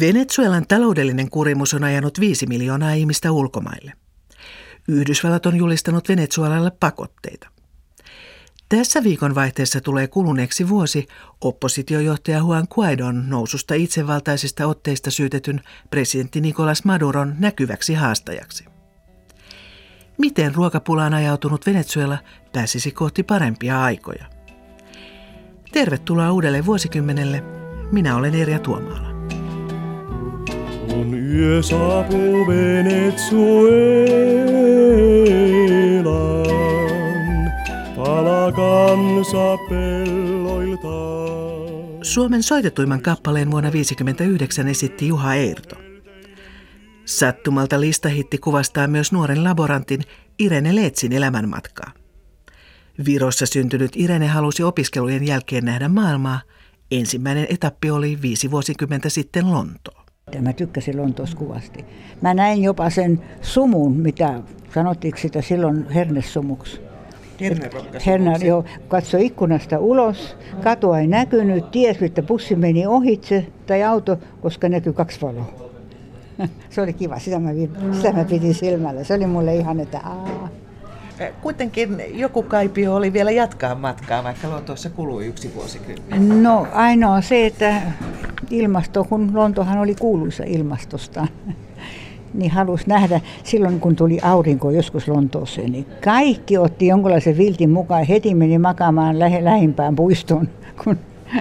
Venezuelan taloudellinen kurimus on ajanut 5 miljoonaa ihmistä ulkomaille. Yhdysvallat on julistanut Venezuelalle pakotteita. Tässä viikonvaihteessa tulee kuluneeksi vuosi oppositiojohtaja Juan Guaidon noususta itsevaltaisista otteista syytetyn presidentti Nicolas Maduron näkyväksi haastajaksi. Miten ruokapulaan ajautunut Venezuela pääsisi kohti parempia aikoja? Tervetuloa uudelle vuosikymmenelle. Minä olen Erja Tuomaala. Kun yö saapuu Venezuelaan, pala kansa. Suomen soitetuimman kappaleen vuonna 1959 esitti Juha Eerto. Sattumalta listahitti kuvastaa myös nuoren laborantin Irene Leetsin elämänmatkaa. Virossa syntynyt Irene halusi opiskelujen jälkeen nähdä maailmaa. Ensimmäinen etappi oli viisi vuosikymmentä sitten Lontoa. Mä tykkäsin Lontoossa kuvasti. Mä näin jopa sen sumun, mitä sanottiinko sitä silloin hernessumuksi. Herne, joo, katsoi ikkunasta ulos, katua ei näkynyt, ties, että bussi meni ohitse tai auto, koska näkyi kaksi valoa. Se oli kiva, sitä mä, sitä mä pidin silmällä. Se oli mulle ihan, että aah. Kuitenkin joku kaipio oli vielä jatkaa matkaa, vaikka Lontoossa kului yksi vuosikymmen. No ainoa se, että ilmasto, kun Lontohan oli kuuluisa ilmastosta, niin halusi nähdä silloin, kun tuli aurinko joskus Lontooseen, niin kaikki otti jonkinlaisen viltin mukaan. Heti meni makaamaan lähe, lähimpään puistoon, kun,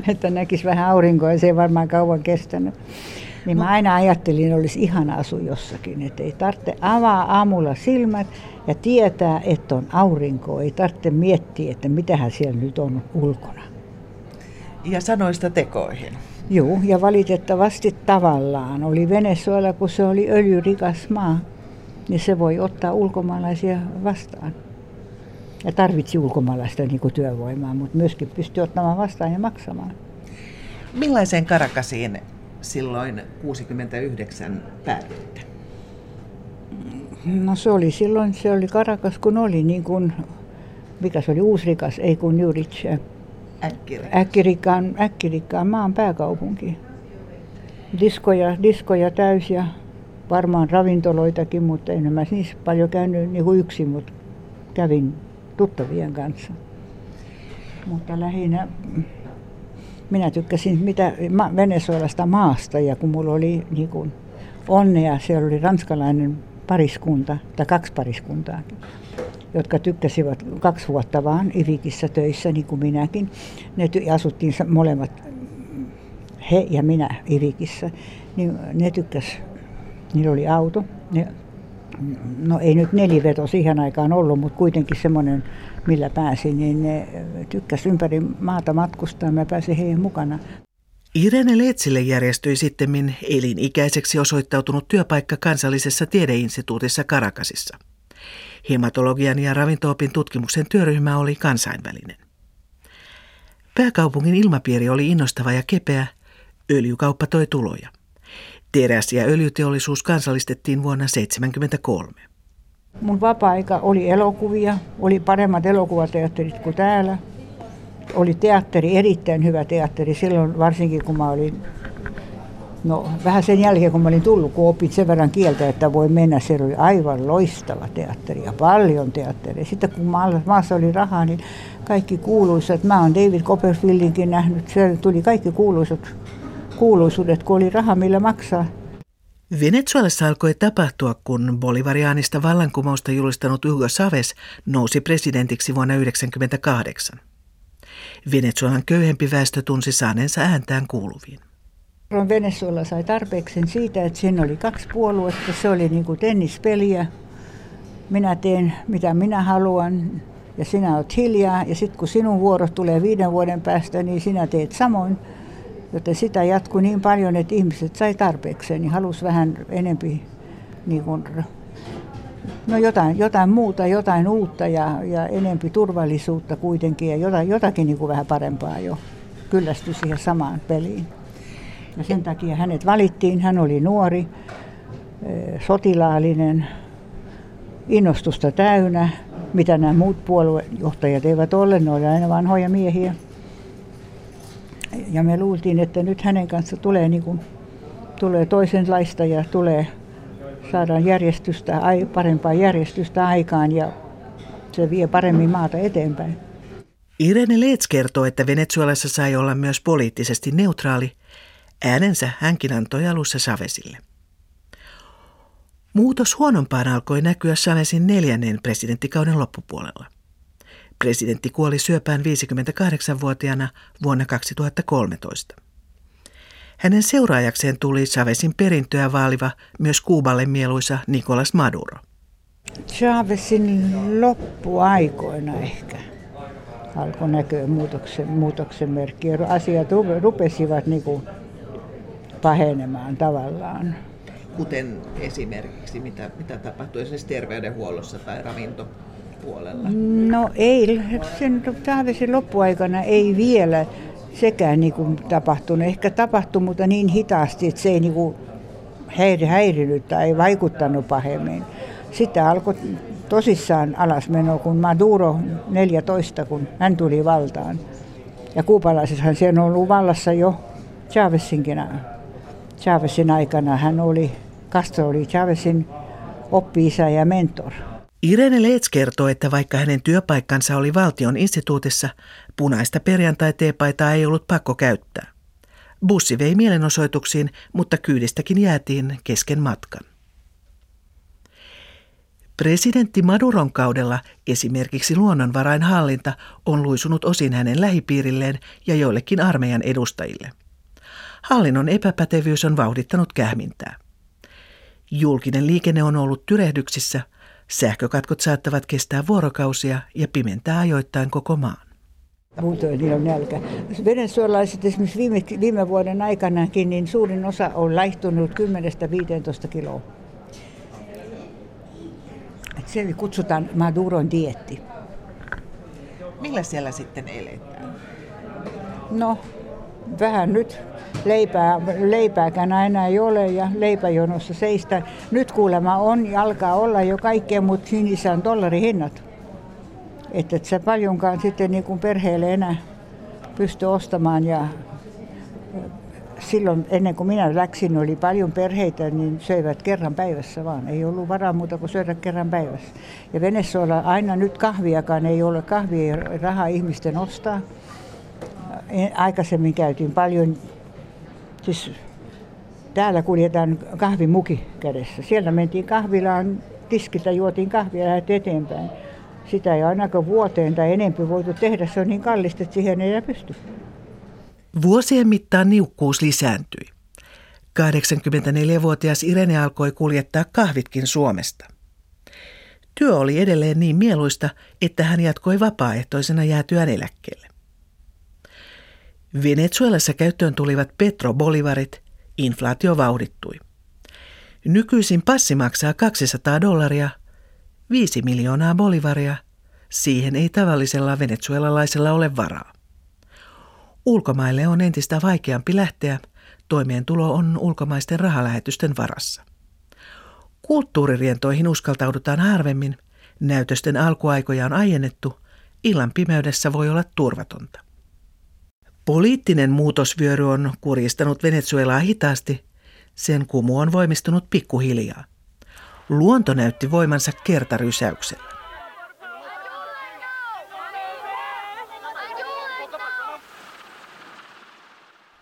että näkisi vähän aurinkoa ja se ei varmaan kauan kestänyt. Niin mä aina ajattelin, että olisi ihana asu jossakin, että ei tarvitse avaa aamulla silmät ja tietää, että on aurinko. Ei tarvitse miettiä, että mitähän siellä nyt on ulkona. Ja sanoista tekoihin. Joo, ja valitettavasti tavallaan oli Venezuela, kun se oli öljyrikas maa, niin se voi ottaa ulkomaalaisia vastaan. Ja tarvitsi ulkomaalaista niin kuin työvoimaa, mutta myöskin pystyi ottamaan vastaan ja maksamaan. Millaiseen Karakasiin silloin 69 päädyitte? No se oli silloin, se oli Karakas kun oli niin kuin, mikä se oli, Uusrikas, ei kun Juric. Äkkirikkaan, äkkirikkaan maan pääkaupunki. Diskoja, diskoja täys ja varmaan ravintoloitakin, mutta en mä niissä paljon käynyt niin kuin yksin, mutta kävin tuttavien kanssa. Mutta lähinnä minä tykkäsin mitä Venezuelasta maasta ja kun mulla oli niin kuin onnea, siellä oli ranskalainen pariskunta tai kaksi pariskuntaa, jotka tykkäsivät kaksi vuotta vaan Ivikissä töissä, niin kuin minäkin. Ne asuttiin molemmat, he ja minä Ivikissä, niin ne tykkäs, niillä oli auto. Ne, no ei nyt neliveto siihen aikaan ollut, mutta kuitenkin semmoinen, millä pääsin, niin ne tykkäs ympäri maata matkustaa. Mä pääsin heidän mukana. Irene Leetsille järjestyi sitten elinikäiseksi osoittautunut työpaikka kansallisessa tiedeinstituutissa Karakasissa. Hematologian ja ravintoopin tutkimuksen työryhmä oli kansainvälinen. Pääkaupungin ilmapiiri oli innostava ja kepeä, öljykauppa toi tuloja. Teräs- ja öljyteollisuus kansallistettiin vuonna 1973. Mun vapaa-aika oli elokuvia, oli paremmat elokuvateatterit kuin täällä. Oli teatteri, erittäin hyvä teatteri silloin, varsinkin kun mä olin No vähän sen jälkeen, kun mä olin tullut, kun opin sen verran kieltä, että voi mennä, se oli aivan loistava teatteri ja paljon teatteria. Sitten kun maassa oli rahaa, niin kaikki kuuluisat, mä oon David Copperfieldinkin nähnyt, siellä tuli kaikki kuuluisat kuuluisuudet, kun oli raha millä maksaa. Venezuelassa alkoi tapahtua, kun bolivariaanista vallankumousta julistanut Hugo Chavez nousi presidentiksi vuonna 1998. Venezuelan köyhempi väestö tunsi saaneensa ääntään kuuluviin. Venezuela sai tarpeeksi siitä, että siinä oli kaksi puoluetta. Se oli niin kuin tennispeliä. Minä teen mitä minä haluan ja sinä olet hiljaa. Ja sitten kun sinun vuoro tulee viiden vuoden päästä, niin sinä teet samoin. Joten sitä jatkui niin paljon, että ihmiset sai tarpeeksi, niin halusi vähän enempi niin kuin, no jotain, jotain muuta, jotain uutta ja, ja enempi turvallisuutta kuitenkin ja jotain, jotakin niin kuin vähän parempaa jo. Kyllästyi siihen samaan peliin. Ja sen takia hänet valittiin. Hän oli nuori, eh, sotilaallinen, innostusta täynnä, mitä nämä muut puoluejohtajat eivät ole, ne olivat aina vanhoja miehiä. Ja me luultiin, että nyt hänen kanssa tulee niin kuin tulee toisenlaista ja tulee saadaan järjestystä, parempaa järjestystä aikaan ja se vie paremmin maata eteenpäin. Irene Leets kertoo, että Venezuelassa sai olla myös poliittisesti neutraali. Äänensä hänkin antoi alussa Savesille. Muutos huonompaan alkoi näkyä Savesin neljännen presidenttikauden loppupuolella. Presidentti kuoli syöpään 58-vuotiaana vuonna 2013. Hänen seuraajakseen tuli Chavezin perintöä vaaliva myös Kuuballe mieluisa Nicolas Maduro. Chavezin loppuaikoina ehkä alkoi näkyä muutoksen, muutoksen merkkiä. Asiat rupesivat niin kuin pahenemaan tavallaan. Kuten esimerkiksi, mitä, mitä tapahtui esimerkiksi terveydenhuollossa tai ravintopuolella? No ei, sen Chaavezin loppuaikana ei vielä sekään niin kuin tapahtunut. Ehkä tapahtui, mutta niin hitaasti, että se ei niin kuin häirinyt tai vaikuttanut pahemmin. Sitten alkoi tosissaan alasmeno, kun Maduro 14, kun hän tuli valtaan. Ja kuupalaisessahan se on ollut vallassa jo Chavezinkin Chavezin aikana. Hän oli, Castro oli Chavezin oppi ja mentor. Irene Leets kertoo, että vaikka hänen työpaikkansa oli valtion instituutissa, punaista perjantai-teepaitaa ei ollut pakko käyttää. Bussi vei mielenosoituksiin, mutta kyydistäkin jäätiin kesken matkan. Presidentti Maduron kaudella esimerkiksi luonnonvarainhallinta on luisunut osin hänen lähipiirilleen ja joillekin armeijan edustajille. Hallinnon epäpätevyys on vauhdittanut kähmintää. Julkinen liikenne on ollut tyrehdyksissä – Sähkökatkot saattavat kestää vuorokausia ja pimentää ajoittain koko maan. Muutoin on nälkä. Venezuelalaiset esimerkiksi viime, viime vuoden aikanakin, niin suurin osa on laihtunut 10-15 kiloa. Et se kutsutaan Maduron dietti. Millä siellä sitten eletään? No, vähän nyt leipää, leipääkään aina ei ole ja leipäjonossa seistä. Nyt kuulemma on ja alkaa olla jo kaikkea, mutta niissä on dollarihinnat. Että et sä paljonkaan sitten niin kuin perheelle enää pysty ostamaan ja silloin ennen kuin minä läksin, oli paljon perheitä, niin söivät kerran päivässä vaan. Ei ollut varaa muuta kuin syödä kerran päivässä. Ja Venezuela aina nyt kahviakaan ei ole kahvia rahaa ihmisten ostaa. Aikaisemmin käytiin paljon Siis täällä kuljetaan kahvimuki kädessä. Siellä mentiin kahvilaan, tiskiltä juotiin kahvia ja eteenpäin. Sitä ei ainakaan vuoteen tai enempi voitu tehdä, se on niin kallista, että siihen ei pysty. Vuosien mittaan niukkuus lisääntyi. 84-vuotias Irene alkoi kuljettaa kahvitkin Suomesta. Työ oli edelleen niin mieluista, että hän jatkoi vapaaehtoisena jäätyään eläkkeelle. Venezuelassa käyttöön tulivat petrobolivarit, inflaatio vauhdittui. Nykyisin passi maksaa 200 dollaria, 5 miljoonaa bolivaria. Siihen ei tavallisella venezuelalaisella ole varaa. Ulkomaille on entistä vaikeampi lähteä, toimeentulo on ulkomaisten rahalähetysten varassa. Kulttuuririentoihin uskaltaudutaan harvemmin, näytösten alkuaikoja on aiennettu, illan pimeydessä voi olla turvatonta. Poliittinen muutosvyöry on kurjistanut Venezuelaa hitaasti, sen kumu on voimistunut pikkuhiljaa. Luonto näytti voimansa kertarysäyksellä.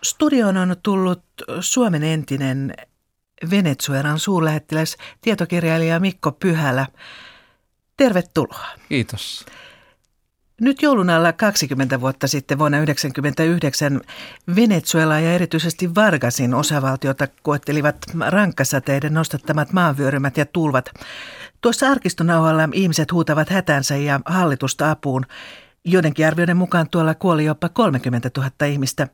Studioon on tullut Suomen entinen Venezuelan suurlähettiläs tietokirjailija Mikko Pyhälä. Tervetuloa. Kiitos. Nyt joulun alla 20 vuotta sitten vuonna 1999 Venezuela ja erityisesti Vargasin osavaltiota koettelivat rankkasateiden nostattamat maanvyörymät ja tulvat. Tuossa arkistonauhalla ihmiset huutavat hätänsä ja hallitusta apuun. Joidenkin arvioiden mukaan tuolla kuoli jopa 30 000 ihmistä.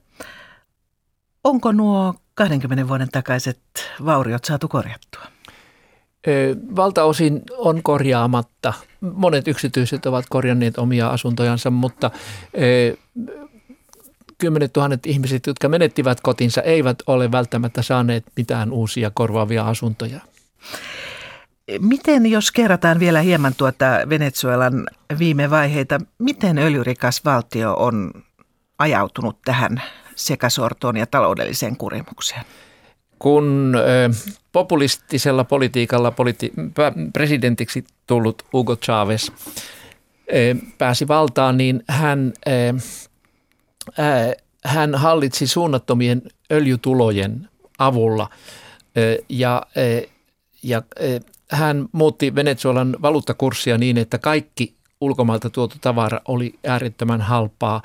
Onko nuo 20 vuoden takaiset vauriot saatu korjattua? Valtaosin on korjaamatta. Monet yksityiset ovat korjanneet omia asuntojansa, mutta kymmenet tuhannet ihmiset, jotka menettivät kotinsa, eivät ole välttämättä saaneet mitään uusia korvaavia asuntoja. Miten, jos kerrataan vielä hieman tuota Venezuelan viime vaiheita, miten öljyrikas valtio on ajautunut tähän sekasortoon ja taloudelliseen kurimukseen? Kun populistisella politiikalla politi- presidentiksi tullut Hugo Chavez pääsi valtaan, niin hän, hän hallitsi suunnattomien öljytulojen avulla. Ja, ja hän muutti Venezuelan valuuttakurssia niin, että kaikki ulkomailta tuotu tavara oli äärettömän halpaa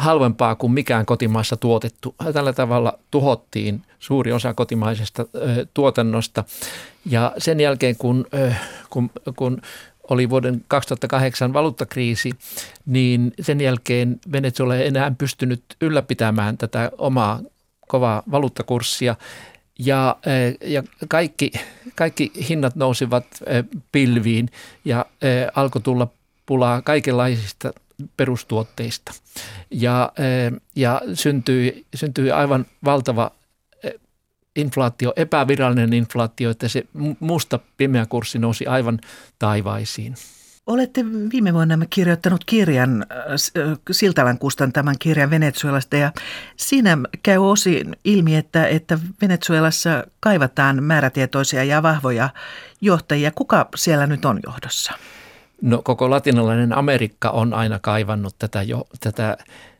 halvempaa kuin mikään kotimaassa tuotettu. Tällä tavalla tuhottiin suuri osa kotimaisesta ö, tuotannosta. Ja sen jälkeen, kun, ö, kun, kun oli vuoden 2008 valuuttakriisi, niin sen jälkeen Venezuela ei enää pystynyt ylläpitämään tätä omaa kovaa valuuttakurssia. Ja, ja kaikki, kaikki hinnat nousivat pilviin ja alkoi tulla pulaa kaikenlaisista perustuotteista. Ja, eh, ja syntyi, syntyi aivan valtava eh, inflaatio, epävirallinen inflaatio, että se musta pimeä kurssi nousi aivan taivaisiin. Olette viime vuonna kirjoittanut kirjan, äh, Siltalan kustantaman kirjan Venezuelasta ja siinä käy osin ilmi, että, että Venezuelassa kaivataan määrätietoisia ja vahvoja johtajia. Kuka siellä nyt on johdossa? No koko latinalainen Amerikka on aina kaivannut tätä, jo, tätä,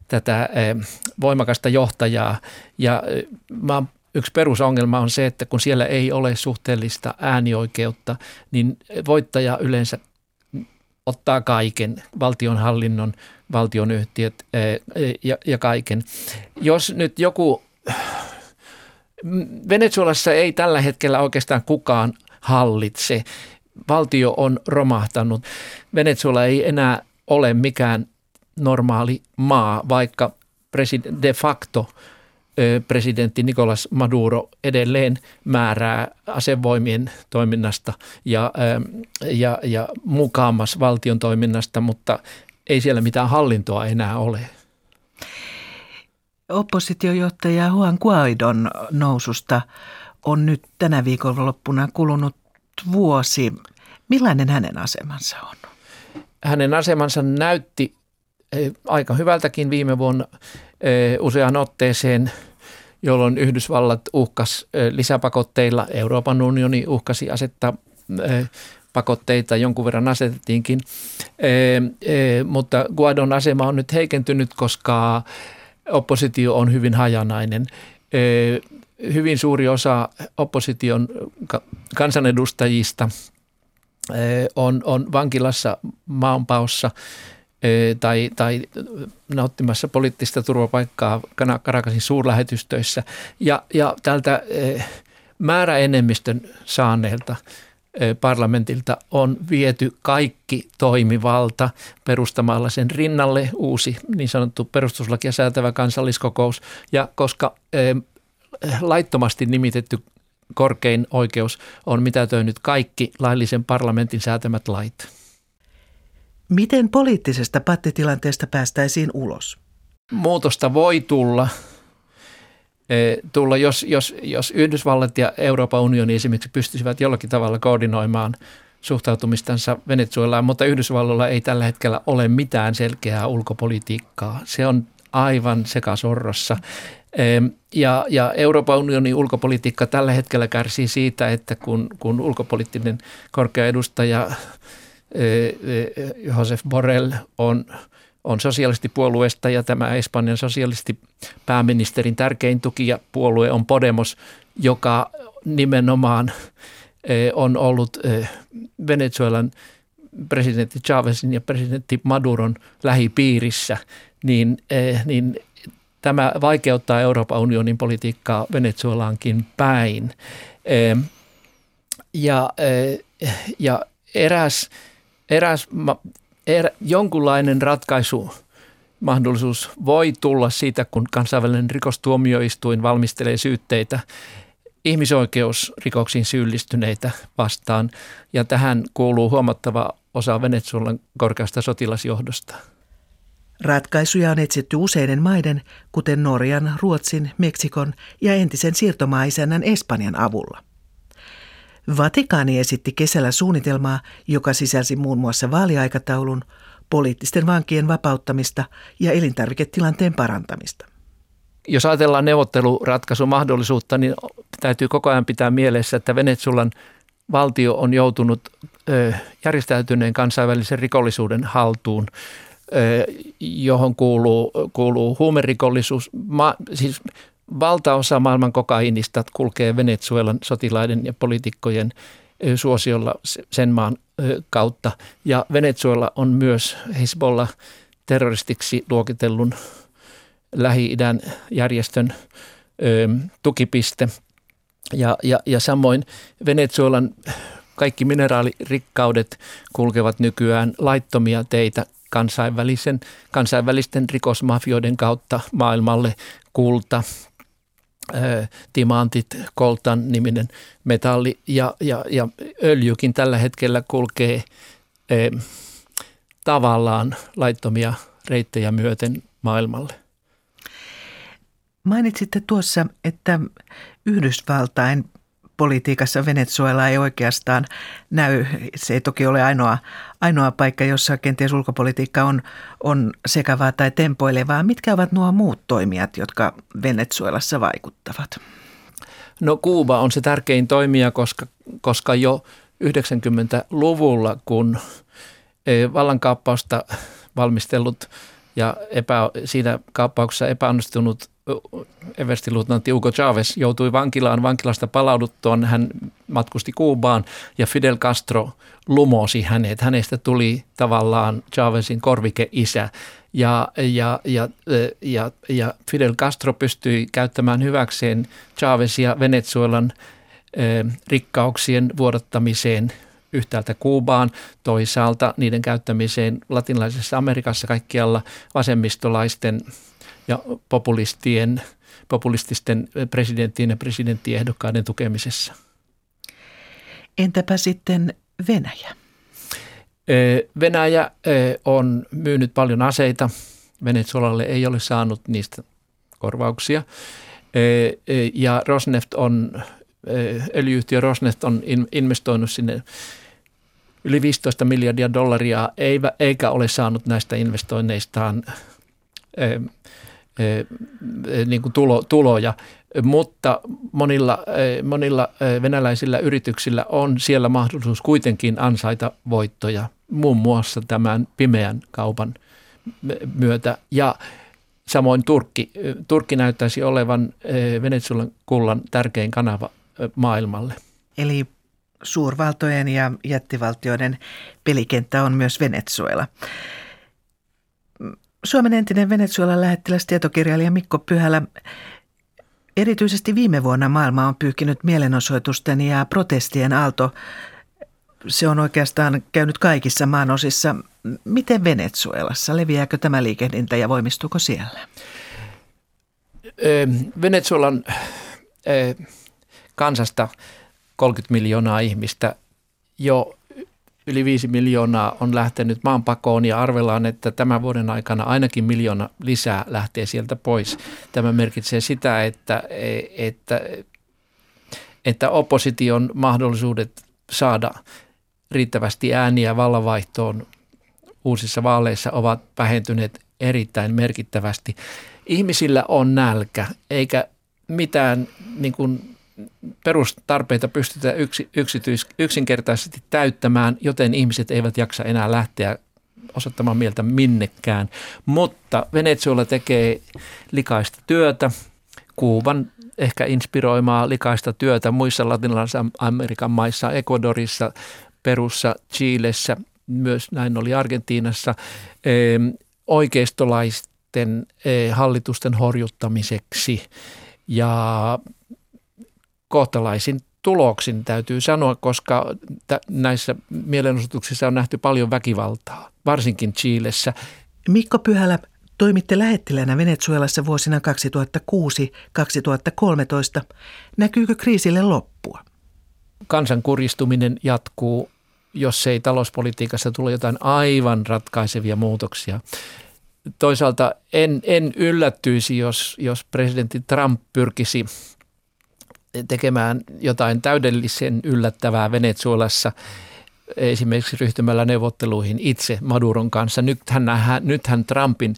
tätä eh, voimakasta johtajaa ja eh, mä Yksi perusongelma on se, että kun siellä ei ole suhteellista äänioikeutta, niin voittaja yleensä ottaa kaiken, valtionhallinnon, valtionyhtiöt eh, ja, ja kaiken. Jos nyt joku, Venezuelassa ei tällä hetkellä oikeastaan kukaan hallitse valtio on romahtanut. Venezuela ei enää ole mikään normaali maa, vaikka de facto presidentti Nicolas Maduro edelleen määrää asevoimien toiminnasta ja, ja, ja mukaammas valtion toiminnasta, mutta ei siellä mitään hallintoa enää ole. Oppositiojohtaja Juan Guaidon noususta on nyt tänä viikonloppuna kulunut vuosi. Millainen hänen asemansa on? Hänen asemansa näytti eh, aika hyvältäkin viime vuonna eh, useaan otteeseen, jolloin Yhdysvallat uhkas eh, lisäpakotteilla, Euroopan unioni uhkasi asettaa pakotteita, jonkun verran asetettiinkin, mutta Guadon asema on nyt heikentynyt, koska oppositio on hyvin hajanainen hyvin suuri osa opposition kansanedustajista eh, on, on vankilassa maanpaossa eh, tai, tai nauttimassa poliittista turvapaikkaa Karakasin suurlähetystöissä. Ja, ja tältä eh, määräenemmistön saaneelta parlamentilta on viety kaikki toimivalta perustamalla sen rinnalle uusi niin sanottu perustuslakia säätävä kansalliskokous. Ja koska laittomasti nimitetty korkein oikeus on mitätöinyt kaikki laillisen parlamentin säätämät lait. Miten poliittisesta pattitilanteesta päästäisiin ulos? Muutosta voi tulla, e, tulla jos, jos, jos Yhdysvallat ja Euroopan unioni esimerkiksi pystyisivät jollakin tavalla koordinoimaan suhtautumistansa Venezuelaan, mutta Yhdysvalloilla ei tällä hetkellä ole mitään selkeää ulkopolitiikkaa. Se on aivan sekasorrossa. Ja, ja Euroopan unionin ulkopolitiikka tällä hetkellä kärsii siitä, että kun, kun ulkopoliittinen korkea edustaja e, e, Josef Borrell on, on sosialistipuolueesta ja tämä Espanjan sosialistipääministerin tärkein tukija puolue on Podemos, joka nimenomaan e, on ollut Venezuelan presidentti Chavezin ja presidentti Maduron lähipiirissä, niin, niin Tämä vaikeuttaa Euroopan unionin politiikkaa Venezuelaankin päin. Ja, ja eräs, eräs er, jonkunlainen ratkaisu mahdollisuus voi tulla siitä, kun kansainvälinen rikostuomioistuin valmistelee syytteitä ihmisoikeusrikoksiin syyllistyneitä vastaan. Ja tähän kuuluu huomattava osa Venezuelan korkeasta sotilasjohdosta. Ratkaisuja on etsitty useiden maiden, kuten Norjan, Ruotsin, Meksikon ja entisen siirtomaisännän Espanjan avulla. Vatikaani esitti kesällä suunnitelmaa, joka sisälsi muun muassa vaaliaikataulun, poliittisten vankien vapauttamista ja elintarviketilanteen parantamista. Jos ajatellaan neuvotteluratkaisumahdollisuutta, niin täytyy koko ajan pitää mielessä, että Venezuelan valtio on joutunut järjestäytyneen kansainvälisen rikollisuuden haltuun, johon kuuluu, kuuluu huumerikollisuus. Ma, siis valtaosa maailman kokainista kulkee Venezuelan sotilaiden ja poliitikkojen suosiolla sen maan kautta. Ja Venezuela on myös Hezbollah terroristiksi luokitellun Lähi-idän järjestön ö, tukipiste. Ja, ja, ja samoin Venezuelan kaikki mineraalirikkaudet kulkevat nykyään laittomia teitä kansainvälisen, kansainvälisten rikosmafioiden kautta maailmalle kulta, timantit, koltan niminen metalli ja, ja, ja öljykin tällä hetkellä kulkee e, tavallaan laittomia reittejä myöten maailmalle. Mainitsitte tuossa, että Yhdysvaltain politiikassa Venezuela ei oikeastaan näy. Se ei toki ole ainoa, ainoa paikka, jossa kenties ulkopolitiikka on, on sekavaa tai tempoilevaa. Mitkä ovat nuo muut toimijat, jotka Venezuelassa vaikuttavat? No Kuuba on se tärkein toimija, koska, koska jo 90-luvulla, kun e, vallankaappausta valmistellut ja epä, siinä kaappauksessa epäonnistunut everstiluutnantti Hugo Chavez joutui vankilaan. Vankilasta palauduttuaan hän matkusti Kuubaan ja Fidel Castro lumosi hänet. Hänestä tuli tavallaan Chavezin korvike-isä ja, ja, ja, ja, ja Fidel Castro pystyi käyttämään hyväkseen Chavezia Venezuelan rikkauksien vuodattamiseen yhtäältä Kuubaan, toisaalta niiden käyttämiseen latinalaisessa Amerikassa kaikkialla vasemmistolaisten – ja populistien, populististen presidenttien ja presidenttiehdokkaiden tukemisessa. Entäpä sitten Venäjä? Venäjä on myynyt paljon aseita. Venezuelalle ei ole saanut niistä korvauksia. Ja Rosneft on, öljyyhtiö Rosneft on investoinut sinne yli 15 miljardia dollaria, eikä ole saanut näistä investoinneistaan niin kuin tulo, tuloja, mutta monilla, monilla venäläisillä yrityksillä on siellä mahdollisuus kuitenkin ansaita voittoja, muun muassa tämän pimeän kaupan myötä. Ja samoin Turkki. Turkki näyttäisi olevan Venezuelan kullan tärkein kanava maailmalle. Eli suurvaltojen ja jättivaltioiden pelikenttä on myös Venezuela. Suomen entinen Venezuelan lähettiläs tietokirjailija Mikko Pyhälä. Erityisesti viime vuonna maailma on pyyhkinyt mielenosoitusten ja protestien aalto. Se on oikeastaan käynyt kaikissa maanosissa. Miten Venezuelassa? Leviääkö tämä liikehdintä ja voimistuuko siellä? Venezuelan kansasta 30 miljoonaa ihmistä jo yli 5 miljoonaa on lähtenyt maanpakoon ja arvellaan, että tämän vuoden aikana ainakin miljoona lisää lähtee sieltä pois. Tämä merkitsee sitä, että, että, että opposition mahdollisuudet saada riittävästi ääniä vallanvaihtoon uusissa vaaleissa ovat vähentyneet erittäin merkittävästi. Ihmisillä on nälkä, eikä mitään niin kuin perustarpeita pystytään yksi, yksityis, yksinkertaisesti täyttämään, joten ihmiset eivät jaksa enää lähteä osoittamaan mieltä minnekään. Mutta Venezuela tekee likaista työtä, Kuuban ehkä inspiroimaa likaista työtä muissa latinalaisen Amerikan maissa, Ecuadorissa, Perussa, Chilessä, myös näin oli Argentiinassa, oikeistolaisten hallitusten horjuttamiseksi. Ja kohtalaisin tuloksin täytyy sanoa, koska t- näissä mielenosoituksissa on nähty paljon väkivaltaa, varsinkin Chiilessä. Mikko Pyhälä, toimitte lähettilänä Venezuelassa vuosina 2006-2013. Näkyykö kriisille loppua? Kansan kuristuminen jatkuu, jos ei talouspolitiikassa tule jotain aivan ratkaisevia muutoksia. Toisaalta en, en yllättyisi, jos, jos presidentti Trump pyrkisi tekemään jotain täydellisen yllättävää Venezuelassa esimerkiksi ryhtymällä neuvotteluihin itse Maduron kanssa. Nythän, nythän Trumpin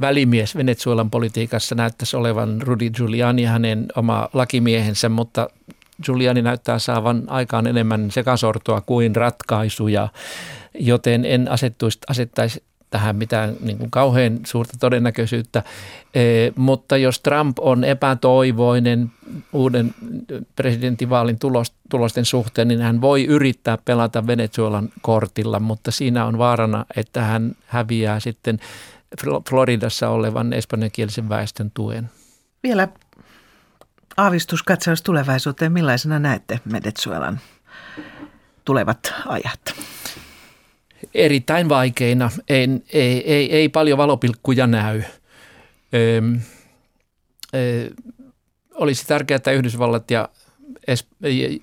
välimies Venezuelan politiikassa näyttäisi olevan Rudy Giuliani hänen oma lakimiehensä, mutta Giuliani näyttää saavan aikaan enemmän sekasortoa kuin ratkaisuja, joten en asettuisi, asettaisi tähän mitään niin kuin kauhean suurta todennäköisyyttä. E, mutta jos Trump on epätoivoinen uuden presidentinvaalin tulos, tulosten suhteen, niin hän voi yrittää pelata Venezuelan kortilla, mutta siinä on vaarana, että hän häviää sitten Floridassa olevan espanjankielisen väestön tuen. Vielä aavistuskatsaus tulevaisuuteen. Millaisena näette Venezuelan tulevat ajat? Erittäin vaikeina. Ei, ei, ei, ei paljon valopilkkuja näy. Ö, ö, olisi tärkeää, että Yhdysvallat ja,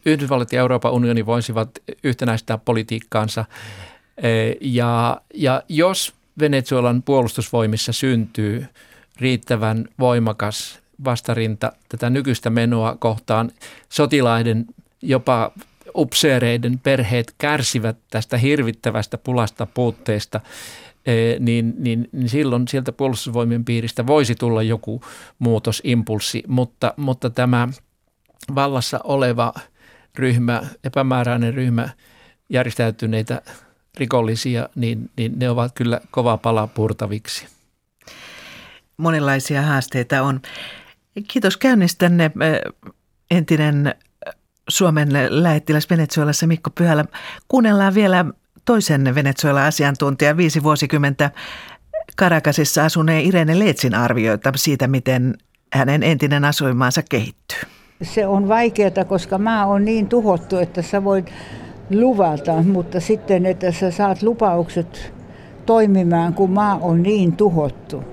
Yhdysvallat ja Euroopan unioni voisivat yhtenäistää politiikkaansa. Ja, ja jos Venezuelan puolustusvoimissa syntyy riittävän voimakas vastarinta tätä nykyistä menoa kohtaan, sotilaiden jopa upseereiden perheet kärsivät tästä hirvittävästä pulasta puutteesta, e, niin, niin, niin silloin sieltä puolustusvoimien piiristä voisi tulla joku muutosimpulssi, mutta, mutta tämä vallassa oleva ryhmä, epämääräinen ryhmä järjestäytyneitä rikollisia, niin, niin ne ovat kyllä kova pala purtaviksi. Monenlaisia haasteita on. Kiitos käynnistänne entinen Suomen lähettiläs Venezuelassa Mikko Pyhälä. Kuunnellaan vielä toisen Venezuela-asiantuntijan viisi vuosikymmentä Karakasissa asuneen Irene Leetsin arvioita siitä, miten hänen entinen asuinmaansa kehittyy. Se on vaikeaa, koska maa on niin tuhottu, että sä voit luvata, mutta sitten, että sä saat lupaukset toimimaan, kun maa on niin tuhottu,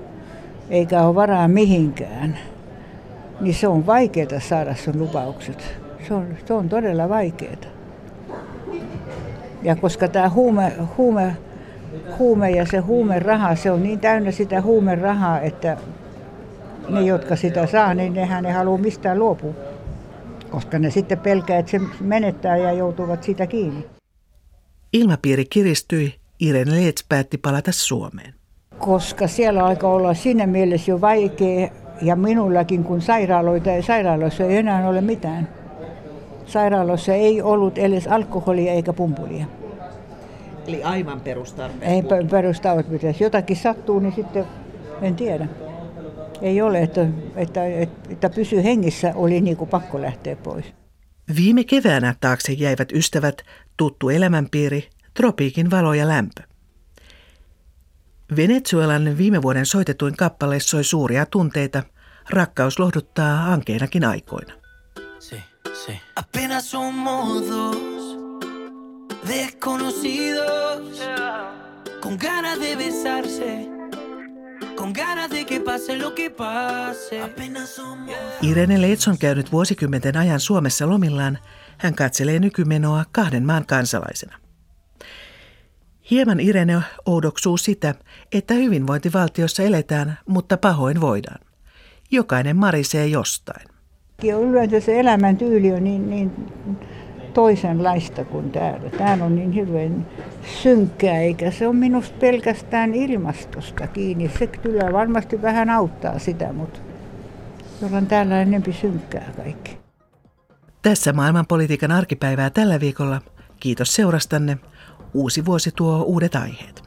eikä ole varaa mihinkään, niin se on vaikeaa saada sun lupaukset se on, se on todella vaikeaa. Ja koska tämä huume, huume, huume ja se huumeraha, se on niin täynnä sitä huumerahaa, että ne, jotka sitä saa, niin nehän ei halua mistään luopua. Koska ne sitten pelkää, että se menettää ja joutuvat sitä kiinni. Ilmapiiri kiristyi, Irene Leets päätti palata Suomeen. Koska siellä alkaa olla siinä mielessä jo vaikea, ja minullakin, kun sairaaloita ja sairaaloissa ei enää ole mitään sairaaloissa ei ollut edes alkoholia eikä pumpulia. Eli aivan perustarpeet? Ei perustarpeet. Jos jotakin sattuu, niin sitten en tiedä. Ei ole, että, että, että, että pysy hengissä oli niin kuin pakko lähteä pois. Viime keväänä taakse jäivät ystävät, tuttu elämänpiiri, tropiikin valo ja lämpö. Venezuelan viime vuoden soitetuin kappale soi suuria tunteita. Rakkaus lohduttaa ankeinakin aikoina. Sí. Apenas somos dos desconocidos con ganas de besarse. Con ganas de que pase lo que pase. Irene Leitz on käynyt vuosikymmenten ajan Suomessa lomillaan. Hän katselee nykymenoa kahden maan kansalaisena. Hieman Irene oudoksuu sitä, että hyvinvointivaltiossa eletään, mutta pahoin voidaan. Jokainen marisee jostain. Yleensä se elämäntyyli on niin, niin toisenlaista kuin täällä. Täällä on niin hyvin synkkää, eikä se on minusta pelkästään ilmastosta kiinni. Se kyllä varmasti vähän auttaa sitä, mutta on täällä enempi synkkää kaikki. Tässä maailmanpolitiikan arkipäivää tällä viikolla. Kiitos seurastanne. Uusi vuosi tuo uudet aiheet.